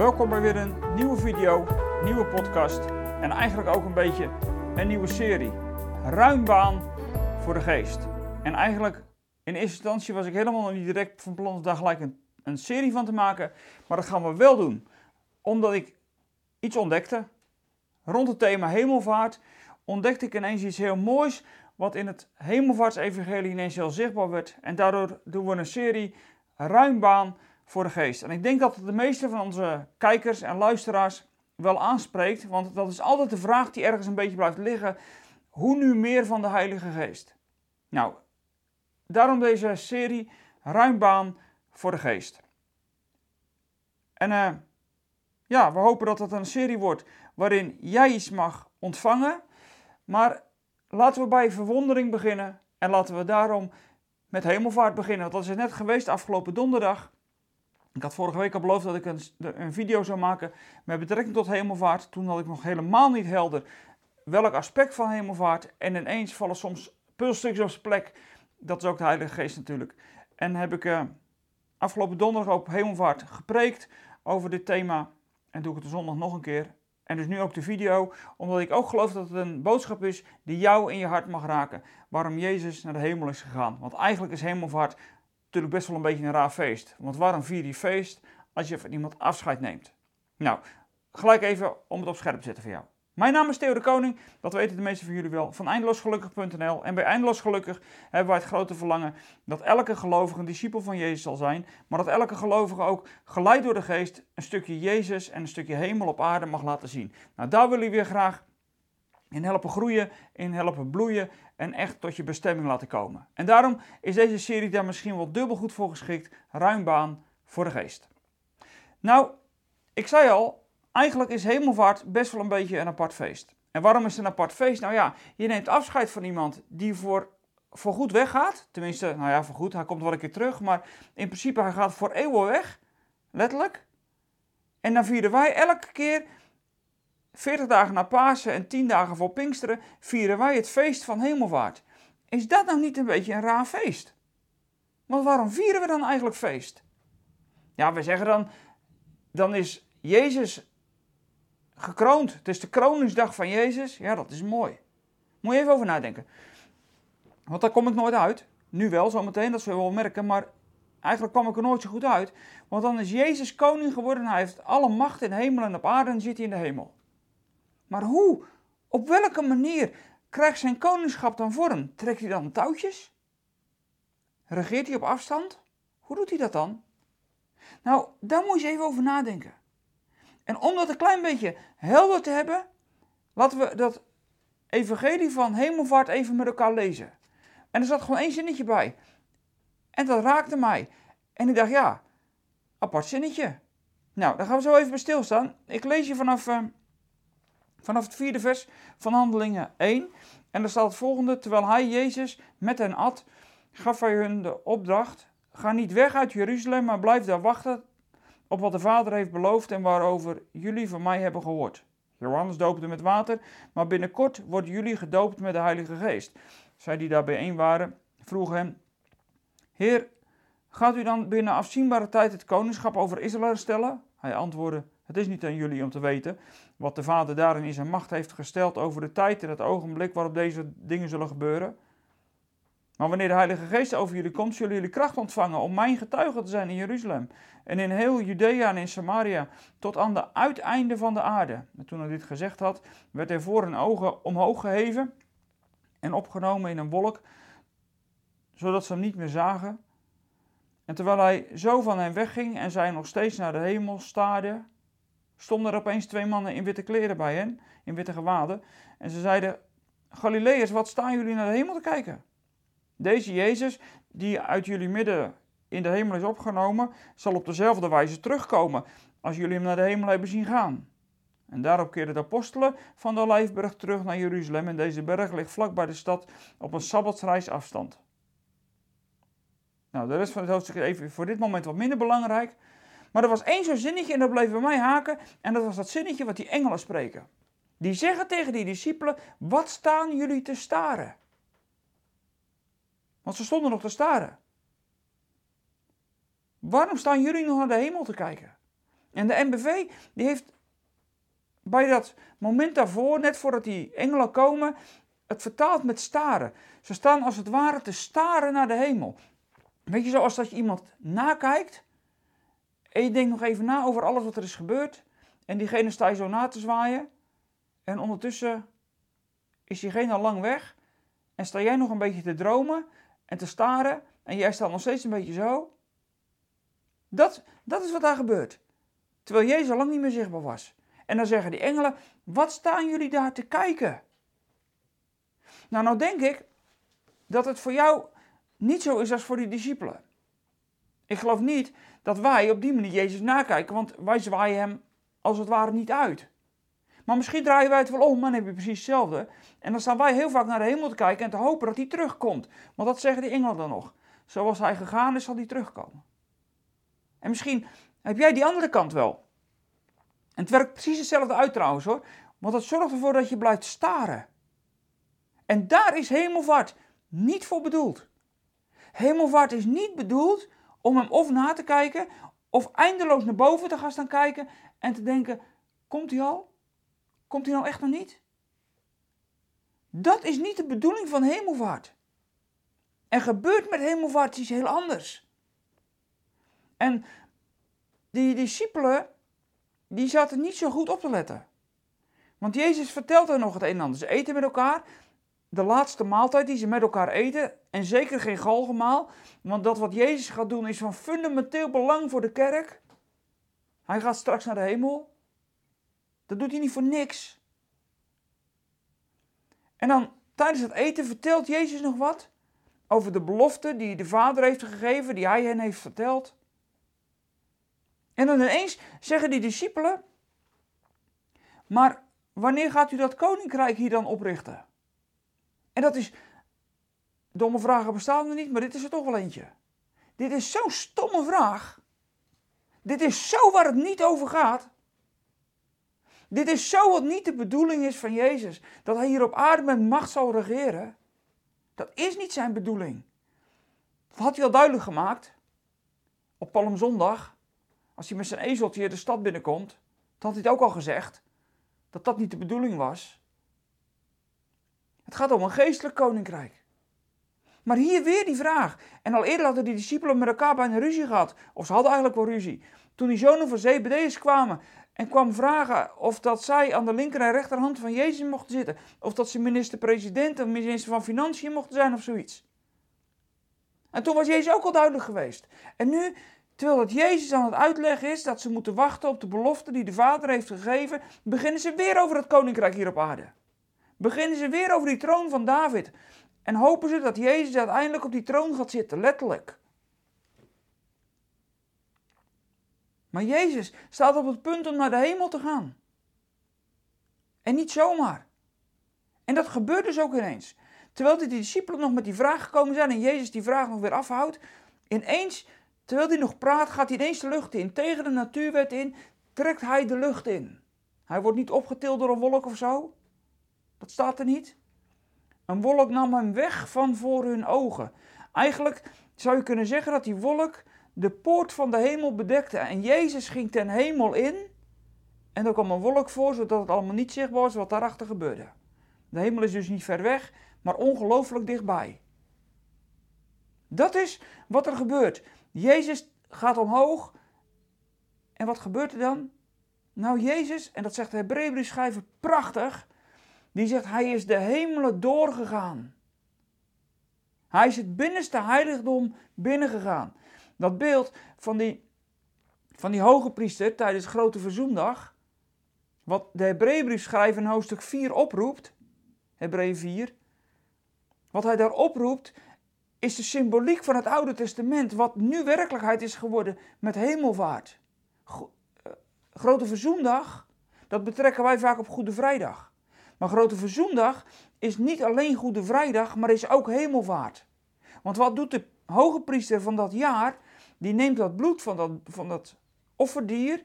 Welkom bij weer een nieuwe video, nieuwe podcast en eigenlijk ook een beetje een nieuwe serie. Ruimbaan voor de geest. En eigenlijk in eerste instantie was ik helemaal niet direct van plan om daar gelijk een, een serie van te maken. Maar dat gaan we wel doen. Omdat ik iets ontdekte. Rond het thema hemelvaart ontdekte ik ineens iets heel moois. Wat in het hemelvaartsevangelie ineens heel zichtbaar werd. En daardoor doen we een serie Ruimbaan voor de geest. En ik denk dat het de meeste van onze kijkers en luisteraars wel aanspreekt, want dat is altijd de vraag die ergens een beetje blijft liggen. Hoe nu meer van de Heilige Geest? Nou, daarom deze serie Ruimbaan voor de Geest. En uh, ja, we hopen dat het een serie wordt waarin jij iets mag ontvangen, maar laten we bij verwondering beginnen en laten we daarom met hemelvaart beginnen. Want dat is net geweest afgelopen donderdag. Ik had vorige week al beloofd dat ik een, een, video zou maken met betrekking tot hemelvaart. Toen had ik nog helemaal niet helder welk aspect van hemelvaart. En ineens vallen soms pulstukjes op zijn plek. Dat is ook de Heilige Geest natuurlijk. En heb ik uh, afgelopen donderdag op hemelvaart gepreekt over dit thema. En doe ik het de zondag nog een keer. En dus nu ook de video, omdat ik ook geloof dat het een boodschap is die jou in je hart mag raken. Waarom Jezus naar de hemel is gegaan. Want eigenlijk is hemelvaart natuurlijk best wel een beetje een raar feest. Want waarom vier je feest als je van iemand afscheid neemt? Nou, gelijk even om het op scherp te zetten voor jou. Mijn naam is Theo de Koning, dat weten de meeste van jullie wel, van eindeloosgelukkig.nl. En bij Eindeloos Gelukkig hebben wij het grote verlangen dat elke gelovige een discipel van Jezus zal zijn, maar dat elke gelovige ook geleid door de geest een stukje Jezus en een stukje hemel op aarde mag laten zien. Nou, daar willen we weer graag in helpen groeien, in helpen bloeien en echt tot je bestemming laten komen. En daarom is deze serie daar misschien wel dubbel goed voor geschikt, ruimbaan voor de geest. Nou, ik zei al, eigenlijk is hemelvaart best wel een beetje een apart feest. En waarom is het een apart feest? Nou ja, je neemt afscheid van iemand die voor, voor goed weggaat. Tenminste, nou ja, voor goed, hij komt wel een keer terug, maar in principe hij gaat voor eeuwen weg, letterlijk. En dan vieren wij elke keer 40 dagen na Pasen en 10 dagen voor Pinksteren vieren wij het feest van hemelvaart. Is dat nou niet een beetje een raar feest? Want waarom vieren we dan eigenlijk feest? Ja, we zeggen dan, dan is Jezus gekroond. Het is de kroningsdag van Jezus. Ja, dat is mooi. Moet je even over nadenken. Want daar kom ik nooit uit. Nu wel, zometeen, dat zullen we wel merken. Maar eigenlijk kwam ik er nooit zo goed uit. Want dan is Jezus koning geworden. Hij heeft alle macht in hemel en op aarde en zit hij in de hemel. Maar hoe? Op welke manier krijgt zijn koningschap dan vorm? Trekt hij dan touwtjes? Regeert hij op afstand? Hoe doet hij dat dan? Nou, daar moet je even over nadenken. En om dat een klein beetje helder te hebben, laten we dat evangelie van hemelvaart even met elkaar lezen. En er zat gewoon één zinnetje bij. En dat raakte mij. En ik dacht, ja, apart zinnetje. Nou, daar gaan we zo even bij stilstaan. Ik lees je vanaf uh, Vanaf het vierde vers van Handelingen 1. En daar staat het volgende: Terwijl hij, Jezus, met hen at, gaf hij hun de opdracht: Ga niet weg uit Jeruzalem, maar blijf daar wachten op wat de Vader heeft beloofd en waarover jullie van mij hebben gehoord. Johannes doopte met water, maar binnenkort worden jullie gedoopt met de Heilige Geest. Zij die daar bijeen waren, vroegen hem: Heer, gaat u dan binnen afzienbare tijd het koningschap over Israël stellen? Hij antwoordde: Het is niet aan jullie om te weten wat de Vader daarin in zijn macht heeft gesteld over de tijd en het ogenblik waarop deze dingen zullen gebeuren. Maar wanneer de Heilige Geest over jullie komt, zullen jullie kracht ontvangen om mijn getuige te zijn in Jeruzalem en in heel Judea en in Samaria, tot aan de uiteinde van de aarde. En toen hij dit gezegd had, werd hij voor hun ogen omhoog geheven en opgenomen in een wolk, zodat ze hem niet meer zagen. En terwijl hij zo van hen wegging en zij nog steeds naar de hemel staarden, stonden er opeens twee mannen in witte kleren bij hen, in witte gewaden. En ze zeiden, Galileërs, wat staan jullie naar de hemel te kijken? Deze Jezus, die uit jullie midden in de hemel is opgenomen, zal op dezelfde wijze terugkomen als jullie hem naar de hemel hebben zien gaan. En daarop keerden de apostelen van de Olijfberg terug naar Jeruzalem. En deze berg ligt vlak bij de stad op een sabbatsreis afstand. Nou, de rest van het hoofdstuk is even voor dit moment wat minder belangrijk. Maar er was één zo'n zinnetje en dat bleef bij mij haken. En dat was dat zinnetje wat die engelen spreken. Die zeggen tegen die discipelen: Wat staan jullie te staren? Want ze stonden nog te staren. Waarom staan jullie nog naar de hemel te kijken? En de NBV die heeft bij dat moment daarvoor, net voordat die engelen komen, het vertaald met staren. Ze staan als het ware te staren naar de hemel. Weet je, zoals dat je iemand nakijkt en je denkt nog even na over alles wat er is gebeurd. En diegene sta je zo na te zwaaien. En ondertussen is diegene al lang weg. En sta jij nog een beetje te dromen en te staren. En jij staat nog steeds een beetje zo. Dat, dat is wat daar gebeurt. Terwijl Jezus al lang niet meer zichtbaar was. En dan zeggen die engelen: Wat staan jullie daar te kijken? Nou, nou denk ik dat het voor jou niet zo is als voor die discipelen. Ik geloof niet dat wij op die manier Jezus nakijken, want wij zwaaien hem als het ware niet uit. Maar misschien draaien wij het wel om, maar dan heb je precies hetzelfde. En dan staan wij heel vaak naar de hemel te kijken en te hopen dat hij terugkomt. Want dat zeggen die engelen dan nog. Zoals hij gegaan is, zal hij terugkomen. En misschien heb jij die andere kant wel. En het werkt precies hetzelfde uit trouwens hoor. Want het zorgt ervoor dat je blijft staren. En daar is hemelvaart niet voor bedoeld. Hemelvaart is niet bedoeld om hem of na te kijken of eindeloos naar boven te gaan staan kijken en te denken: komt hij al? Komt hij nou echt nog niet? Dat is niet de bedoeling van hemelvaart. En gebeurt met hemelvaart iets heel anders. En die discipelen, die zaten niet zo goed op te letten. Want Jezus vertelt er nog het een en ander. Ze eten met elkaar de laatste maaltijd die ze met elkaar eten. En zeker geen galgenmaal. Want dat wat Jezus gaat doen is van fundamenteel belang voor de kerk. Hij gaat straks naar de hemel. Dat doet hij niet voor niks. En dan tijdens het eten vertelt Jezus nog wat. Over de belofte die de Vader heeft gegeven, die hij hen heeft verteld. En dan ineens zeggen die discipelen: Maar wanneer gaat u dat koninkrijk hier dan oprichten? En dat is, domme vragen bestaan er niet, maar dit is er toch wel eentje. Dit is zo'n stomme vraag. Dit is zo waar het niet over gaat. Dit is zo wat niet de bedoeling is van Jezus. Dat hij hier op aarde met macht zal regeren. Dat is niet zijn bedoeling. Dat had hij al duidelijk gemaakt. Op Palmzondag. Als hij met zijn ezeltje de stad binnenkomt. Dat had hij het ook al gezegd. Dat dat niet de bedoeling was. Het gaat om een geestelijk koninkrijk. Maar hier weer die vraag. En al eerder hadden die discipelen met elkaar bijna ruzie gehad. Of ze hadden eigenlijk wel ruzie. Toen die zonen van Zebedeus kwamen en kwam vragen of dat zij aan de linker en rechterhand van Jezus mochten zitten. Of dat ze minister-president of minister van Financiën mochten zijn of zoiets. En toen was Jezus ook al duidelijk geweest. En nu, terwijl het Jezus aan het uitleggen is dat ze moeten wachten op de belofte die de Vader heeft gegeven, beginnen ze weer over het koninkrijk hier op aarde beginnen ze weer over die troon van David. En hopen ze dat Jezus uiteindelijk op die troon gaat zitten, letterlijk. Maar Jezus staat op het punt om naar de hemel te gaan. En niet zomaar. En dat gebeurt dus ook ineens. Terwijl de discipelen nog met die vraag gekomen zijn en Jezus die vraag nog weer afhoudt, ineens, terwijl hij nog praat, gaat hij ineens de lucht in. Tegen de natuurwet in, trekt hij de lucht in. Hij wordt niet opgetild door een wolk of zo. Dat staat er niet. Een wolk nam hem weg van voor hun ogen. Eigenlijk zou je kunnen zeggen dat die wolk de poort van de hemel bedekte. En Jezus ging ten hemel in. En er kwam een wolk voor, zodat het allemaal niet zichtbaar was wat daarachter gebeurde. De hemel is dus niet ver weg, maar ongelooflijk dichtbij. Dat is wat er gebeurt. Jezus gaat omhoog. En wat gebeurt er dan? Nou, Jezus, en dat zegt de Hebreeënschrijver prachtig, die zegt hij is de hemelen doorgegaan. Hij is het binnenste heiligdom binnengegaan. Dat beeld van die, van die hoge priester tijdens grote verzoendag, wat de Hebreeënschrijver in hoofdstuk 4 oproept, Hebreeën 4, wat hij daar oproept, is de symboliek van het Oude Testament, wat nu werkelijkheid is geworden met hemelvaart. Eh, grote verzoendag, dat betrekken wij vaak op Goede Vrijdag. Maar Grote Verzoendag is niet alleen Goede Vrijdag, maar is ook hemelvaart. Want wat doet de hoge priester van dat jaar? Die neemt dat bloed van dat, van dat offerdier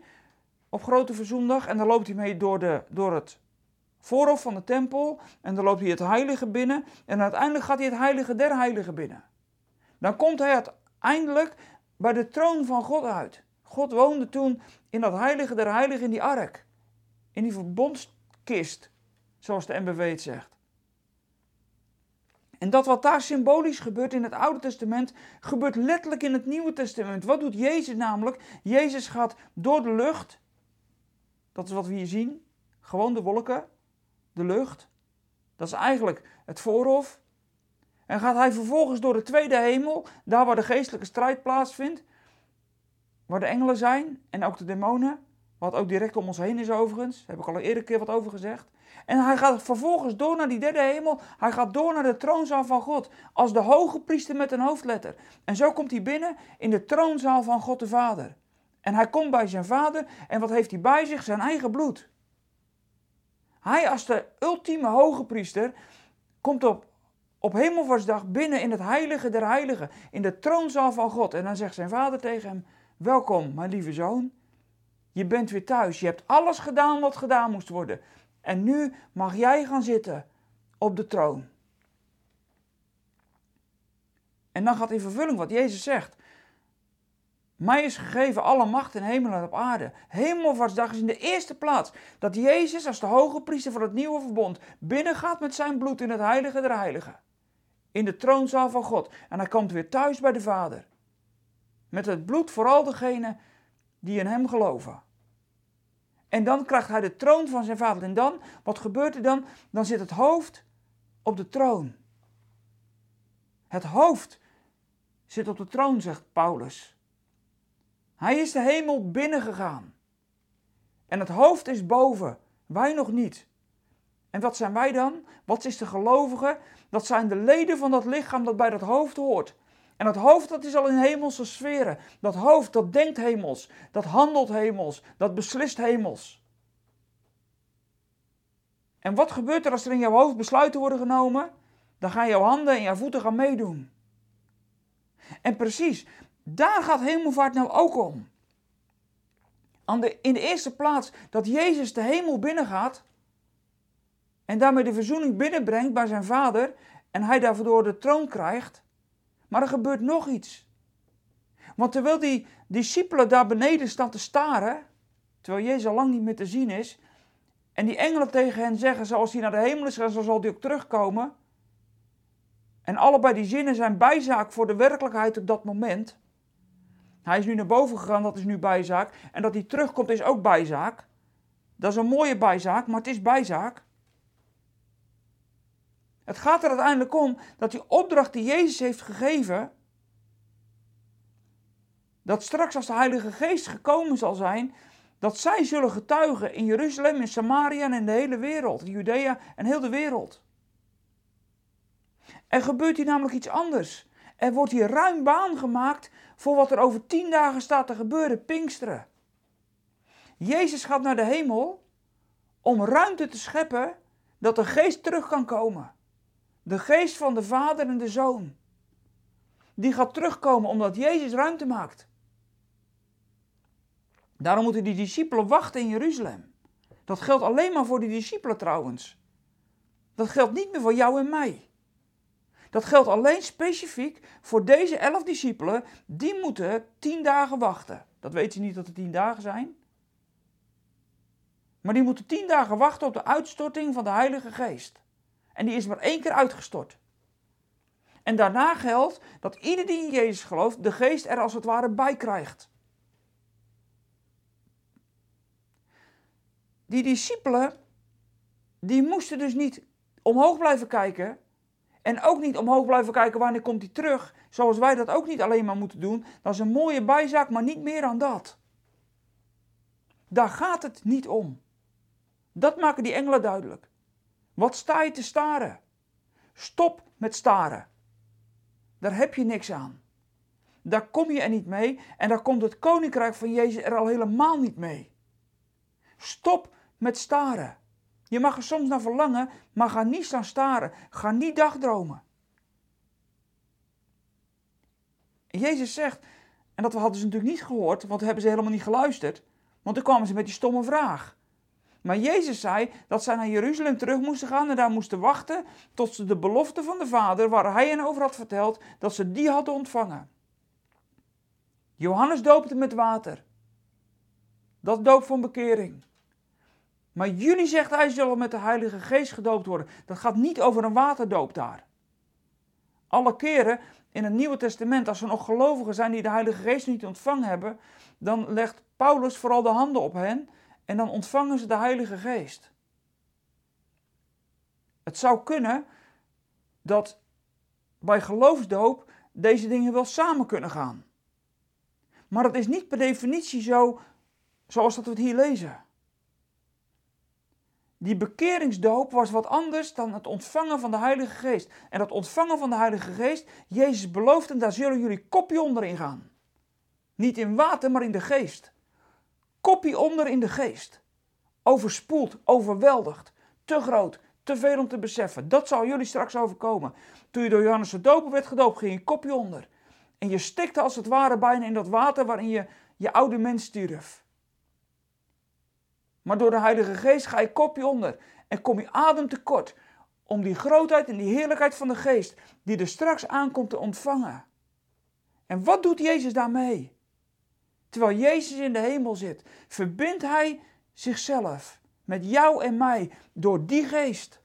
op Grote Verzoendag en dan loopt hij mee door, de, door het voorhof van de tempel en dan loopt hij het heilige binnen en uiteindelijk gaat hij het heilige der heiligen binnen. Dan komt hij uiteindelijk bij de troon van God uit. God woonde toen in dat heilige der heiligen in die ark. In die verbondskist, zoals de MBV het zegt. En dat wat daar symbolisch gebeurt in het Oude Testament, gebeurt letterlijk in het Nieuwe Testament. Wat doet Jezus namelijk? Jezus gaat door de lucht. Dat is wat we hier zien. Gewoon de wolken, de lucht. Dat is eigenlijk het voorhof. En gaat hij vervolgens door de tweede hemel, daar waar de geestelijke strijd plaatsvindt, waar de engelen zijn en ook de demonen, wat ook direct om ons heen is overigens, daar heb ik al een eerder keer wat over gezegd. En hij gaat vervolgens door naar die derde hemel, hij gaat door naar de troonzaal van God, als de hoge priester met een hoofdletter. En zo komt hij binnen in de troonzaal van God de Vader. En hij komt bij zijn vader en wat heeft hij bij zich? Zijn eigen bloed. Hij als de ultieme hoge priester komt op, op binnen in het heilige der heiligen, in de troonzaal van God. En dan zegt zijn vader tegen hem, welkom mijn lieve zoon, je bent weer thuis, je hebt alles gedaan wat gedaan moest worden. En nu mag jij gaan zitten op de troon. En dan gaat in vervulling wat Jezus zegt. Mij is gegeven alle macht in hemel en op aarde. Hemelvaartsdag is in de eerste plaats dat Jezus als de hoge priester van het nieuwe verbond binnengaat met zijn bloed in het heilige der heiligen. In de troonzaal van God. En hij komt weer thuis bij de Vader. Met het bloed voor al degenen die in hem geloven. En dan krijgt hij de troon van zijn vader. En dan, wat gebeurt er dan? Dan zit het hoofd op de troon. Het hoofd zit op de troon, zegt Paulus. Hij is de hemel binnengegaan. En het hoofd is boven, wij nog niet. En wat zijn wij dan? Wat is de gelovige? Dat zijn de leden van dat lichaam dat bij dat hoofd hoort. En dat hoofd dat is al in hemelse sferen. Dat hoofd dat denkt hemels, dat handelt hemels, dat beslist hemels. En wat gebeurt er als er in jouw hoofd besluiten worden genomen? Dan gaan jouw handen en jouw voeten gaan meedoen. En precies, daar gaat hemelvaart nou ook om. In de eerste plaats dat Jezus de hemel binnengaat en daarmee de verzoening binnenbrengt bij zijn vader en hij daarvoor de troon krijgt. Maar er gebeurt nog iets. Want terwijl die discipelen daar beneden staan te staren, terwijl Jezus al lang niet meer te zien is, en die engelen tegen hen zeggen, zoals hij naar de hemel is gegaan, zo zal hij ook terugkomen. En allebei die zinnen zijn bijzaak voor de werkelijkheid op dat moment. Hij is nu naar boven gegaan, dat is nu bijzaak. En dat hij terugkomt is ook bijzaak. Dat is een mooie bijzaak, maar het is bijzaak. Het gaat er uiteindelijk om dat die opdracht die Jezus heeft gegeven, dat straks als de Heilige Geest gekomen zal zijn, dat zij zullen getuigen in Jeruzalem, in Samaria en in de hele wereld, Judea en heel de wereld. Er gebeurt hier namelijk iets anders. Er wordt hier ruim baan gemaakt voor wat er over tien dagen staat te gebeuren, Pinksteren. Jezus gaat naar de hemel om ruimte te scheppen dat de geest terug kan komen. De geest van de Vader en de Zoon. Die gaat terugkomen omdat Jezus ruimte maakt. Daarom moeten die discipelen wachten in Jeruzalem. Dat geldt alleen maar voor die discipelen trouwens. Dat geldt niet meer voor jou en mij. Dat geldt alleen specifiek voor deze elf discipelen. Die moeten tien dagen wachten. Dat weet je niet dat het tien dagen zijn. Maar die moeten tien dagen wachten op de uitstorting van de Heilige Geest. En die is maar één keer uitgestort. En daarna geldt dat ieder die in Jezus gelooft, de geest er als het ware bij krijgt. Die discipelen, die moesten dus niet omhoog blijven kijken. En ook niet omhoog blijven kijken wanneer komt hij terug. Zoals wij dat ook niet alleen maar moeten doen. Dat is een mooie bijzaak, maar niet meer dan dat. Daar gaat het niet om. Dat maken die engelen duidelijk. Wat sta je te staren? Stop met staren. Daar heb je niks aan. Daar kom je er niet mee en daar komt het koninkrijk van Jezus er al helemaal niet mee. Stop met staren. Je mag er soms naar verlangen, maar ga niet staan staren. Ga niet dagdromen. Jezus zegt, en dat hadden ze natuurlijk niet gehoord, want hebben ze helemaal niet geluisterd. Want toen kwamen ze met die stomme vraag. Maar Jezus zei dat zij naar Jeruzalem terug moesten gaan en daar moesten wachten tot ze de belofte van de Vader, waar hij hen over had verteld, dat ze die hadden ontvangen. Johannes doopte met water. Dat doop van bekering. Maar jullie, zegt hij, zullen met de Heilige Geest gedoopt worden. Dat gaat niet over een waterdoop daar. Alle keren in het Nieuwe Testament, als er nog gelovigen zijn die de Heilige Geest niet ontvangen hebben, dan legt Paulus vooral de handen op hen en dan ontvangen ze de Heilige Geest. Het zou kunnen dat bij geloofsdoop deze dingen wel samen kunnen gaan. Maar het is niet per definitie zo zoals dat we het hier lezen. Die bekeringsdoop was wat anders dan het ontvangen van de Heilige Geest. En dat ontvangen van de Heilige Geest, Jezus belooft en daar zullen jullie kopje onder in gaan. Niet in water, maar in de geest. Kopje onder in de geest. Overspoeld, overweldigd, te groot, te veel om te beseffen. Dat zal jullie straks overkomen. Toen je door Johannes de Doper werd gedoopt, ging je kopje onder. En je stikte als het ware bijna in dat water waarin je je oude mens stierf. Maar door de Heilige Geest ga je kopje onder en kom je adem tekort om die grootheid en die heerlijkheid van de Geest die er straks aankomt te ontvangen. En wat doet Jezus daarmee? Terwijl Jezus in de hemel zit, verbindt Hij zichzelf met jou en mij door die Geest.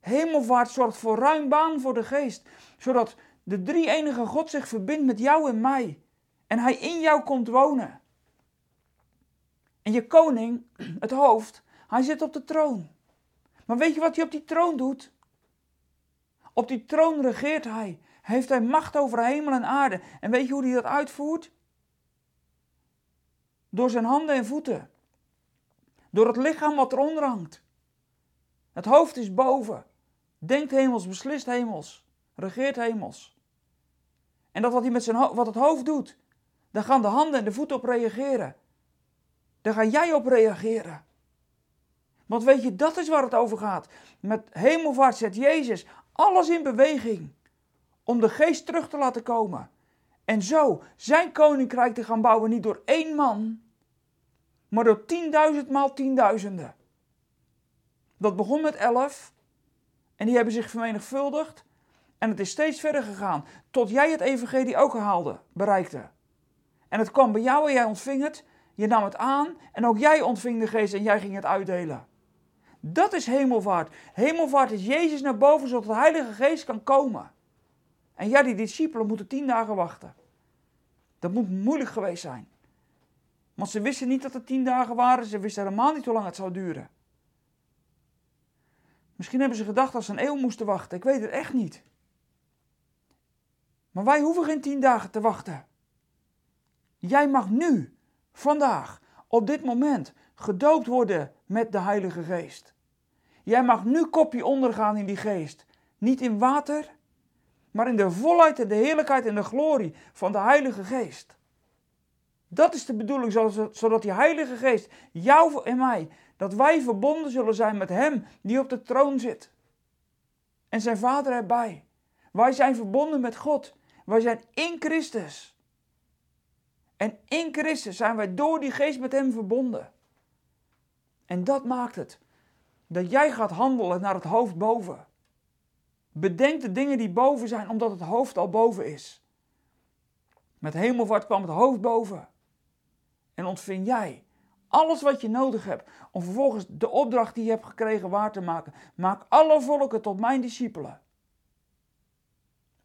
Hemelvaart zorgt voor ruim baan voor de Geest, zodat de drie enige God zich verbindt met jou en mij en Hij in jou komt wonen. En je koning, het hoofd, hij zit op de troon. Maar weet je wat hij op die troon doet? Op die troon regeert hij. Heeft hij macht over hemel en aarde. En weet je hoe hij dat uitvoert? Door zijn handen en voeten. Door het lichaam wat eronder hangt. Het hoofd is boven. Denkt hemels, beslist hemels. Regeert hemels. En dat wat, hij met zijn wat het hoofd doet, daar gaan de handen en de voeten op reageren. Daar ga jij op reageren. Want weet je, dat is waar het over gaat. Met hemelvaart zet Jezus alles in beweging om de geest terug te laten komen. En zo zijn koninkrijk te gaan bouwen, niet door één man, maar door tienduizend maal tienduizenden. Dat begon met elf en die hebben zich vermenigvuldigd. En het is steeds verder gegaan, tot jij het evangelie ook haalde, bereikte. En het kwam bij jou en jij ontving het. Je nam het aan en ook jij ontving de geest en jij ging het uitdelen. Dat is hemelvaart. Hemelvaart is Jezus naar boven zodat de Heilige Geest kan komen. En ja, die discipelen moeten tien dagen wachten. Dat moet moeilijk geweest zijn. Want ze wisten niet dat het tien dagen waren. Ze wisten helemaal niet hoe lang het zou duren. Misschien hebben ze gedacht dat ze een eeuw moesten wachten. Ik weet het echt niet. Maar wij hoeven geen tien dagen te wachten. Jij mag nu vandaag, op dit moment, gedoopt worden met de Heilige Geest. Jij mag nu kopje ondergaan in die geest. Niet in water, maar in de volheid en de heerlijkheid en de glorie van de Heilige Geest. Dat is de bedoeling, zodat die Heilige Geest, jou en mij, dat wij verbonden zullen zijn met Hem die op de troon zit. En zijn Vader erbij. Wij zijn verbonden met God. Wij zijn in Christus. En in Christus zijn wij door die geest met Hem verbonden. En dat maakt het dat jij gaat handelen naar het hoofd boven. Bedenk de dingen die boven zijn, omdat het hoofd al boven is. Met hemelvaart kwam het hoofd boven. En ontving jij alles wat je nodig hebt om vervolgens de opdracht die je hebt gekregen waar te maken. Maak alle volken tot mijn discipelen.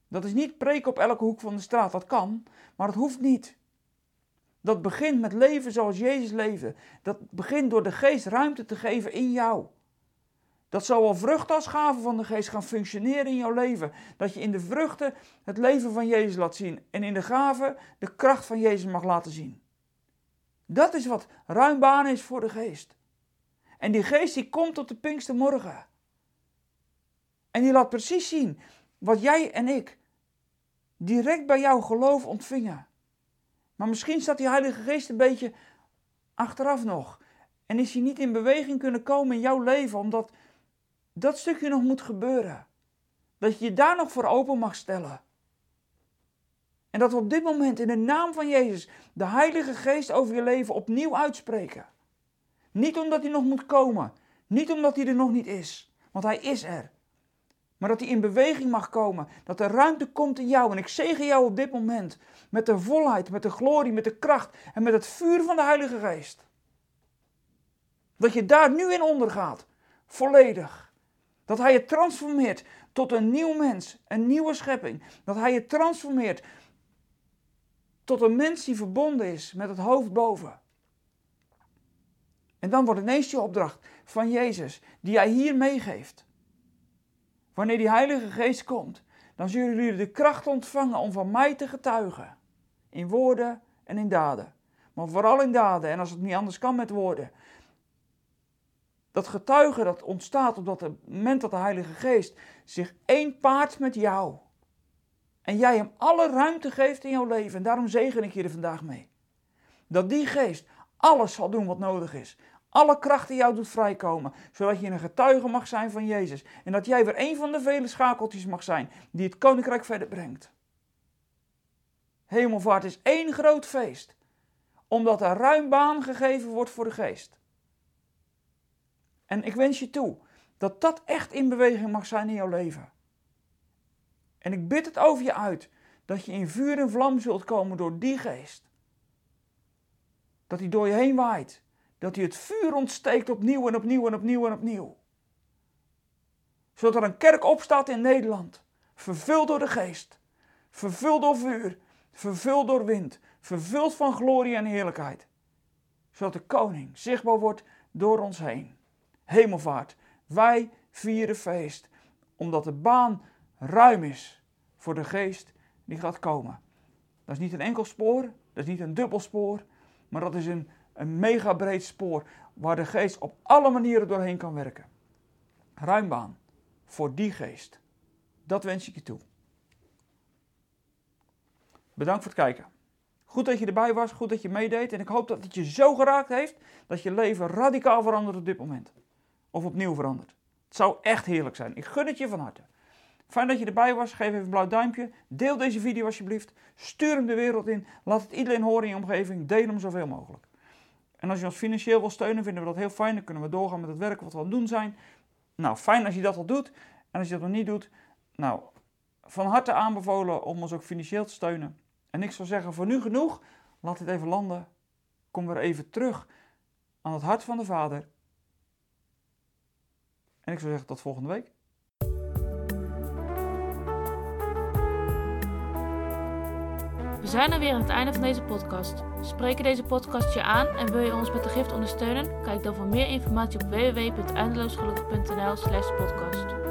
Dat is niet preken op elke hoek van de straat, dat kan, maar het hoeft niet. Dat begint met leven zoals Jezus leefde. Dat begint door de geest ruimte te geven in jou. Dat zowel vruchten als gaven van de geest gaan functioneren in jouw leven. Dat je in de vruchten het leven van Jezus laat zien. En in de gaven de kracht van Jezus mag laten zien. Dat is wat ruim baan is voor de geest. En die geest die komt op de Pinkstermorgen. En die laat precies zien wat jij en ik direct bij jouw geloof ontvingen. Maar misschien staat die Heilige Geest een beetje achteraf nog. En is hij niet in beweging kunnen komen in jouw leven, omdat dat stukje nog moet gebeuren. Dat je je daar nog voor open mag stellen. En dat we op dit moment in de naam van Jezus de Heilige Geest over je leven opnieuw uitspreken. Niet omdat hij nog moet komen, niet omdat hij er nog niet is, want hij is er. Maar dat die in beweging mag komen. Dat er ruimte komt in jou. En ik zegen jou op dit moment. Met de volheid, met de glorie, met de kracht en met het vuur van de Heilige Geest. Dat je daar nu in ondergaat. Volledig. Dat Hij je transformeert tot een nieuw mens, een nieuwe schepping. Dat Hij je transformeert tot een mens die verbonden is met het hoofd boven. En dan wordt ineens je opdracht van Jezus, die Hij hier meegeeft. Wanneer die Heilige Geest komt, dan zullen jullie de kracht ontvangen om van mij te getuigen. In woorden en in daden. Maar vooral in daden en als het niet anders kan met woorden. Dat getuigen dat ontstaat op dat moment dat de Heilige Geest zich één paart met jou. En jij hem alle ruimte geeft in jouw leven. En daarom zegen ik je er vandaag mee. Dat die geest alles zal doen wat nodig is. Alle kracht in jou doet vrijkomen. Zodat je een getuige mag zijn van Jezus. En dat jij weer een van de vele schakeltjes mag zijn die het koninkrijk verder brengt. Hemelvaart is één groot feest. Omdat er ruim baan gegeven wordt voor de geest. En ik wens je toe dat dat echt in beweging mag zijn in jouw leven. En ik bid het over je uit dat je in vuur en vlam zult komen door die geest. Dat hij door je heen waait. Dat hij het vuur ontsteekt opnieuw en opnieuw en opnieuw en opnieuw. Zodat er een kerk opstaat in Nederland. Vervuld door de geest. Vervuld door vuur. Vervuld door wind. Vervuld van glorie en heerlijkheid. Zodat de koning zichtbaar wordt door ons heen hemelvaart. Wij vieren feest, omdat de baan ruim is voor de geest die gaat komen. Dat is niet een enkel spoor, dat is niet een dubbel spoor, maar dat is een, een mega breed spoor waar de geest op alle manieren doorheen kan werken. Ruim baan voor die geest. Dat wens ik je toe. Bedankt voor het kijken. Goed dat je erbij was, goed dat je meedeed en ik hoop dat het je zo geraakt heeft dat je leven radicaal verandert op dit moment of opnieuw verandert. Het zou echt heerlijk zijn. Ik gun het je van harte. Fijn dat je erbij was. Geef even een blauw duimpje. Deel deze video alsjeblieft. Stuur hem de wereld in. Laat het iedereen horen in je omgeving. Deel hem zoveel mogelijk. En als je ons financieel wil steunen, vinden we dat heel fijn. Dan kunnen we doorgaan met het werk wat we aan het doen zijn. Nou, fijn als je dat al doet. En als je dat nog niet doet, nou, van harte aanbevolen om ons ook financieel te steunen. En ik zou zeggen, voor nu genoeg. Laat het even landen. Kom weer even terug aan het hart van de Vader. En ik zou zeggen tot volgende week. We zijn er weer aan het einde van deze podcast. Spreken deze podcast je aan en wil je ons met de gift ondersteunen? Kijk dan voor meer informatie op www.eindeloosgelukkig.nl/podcast.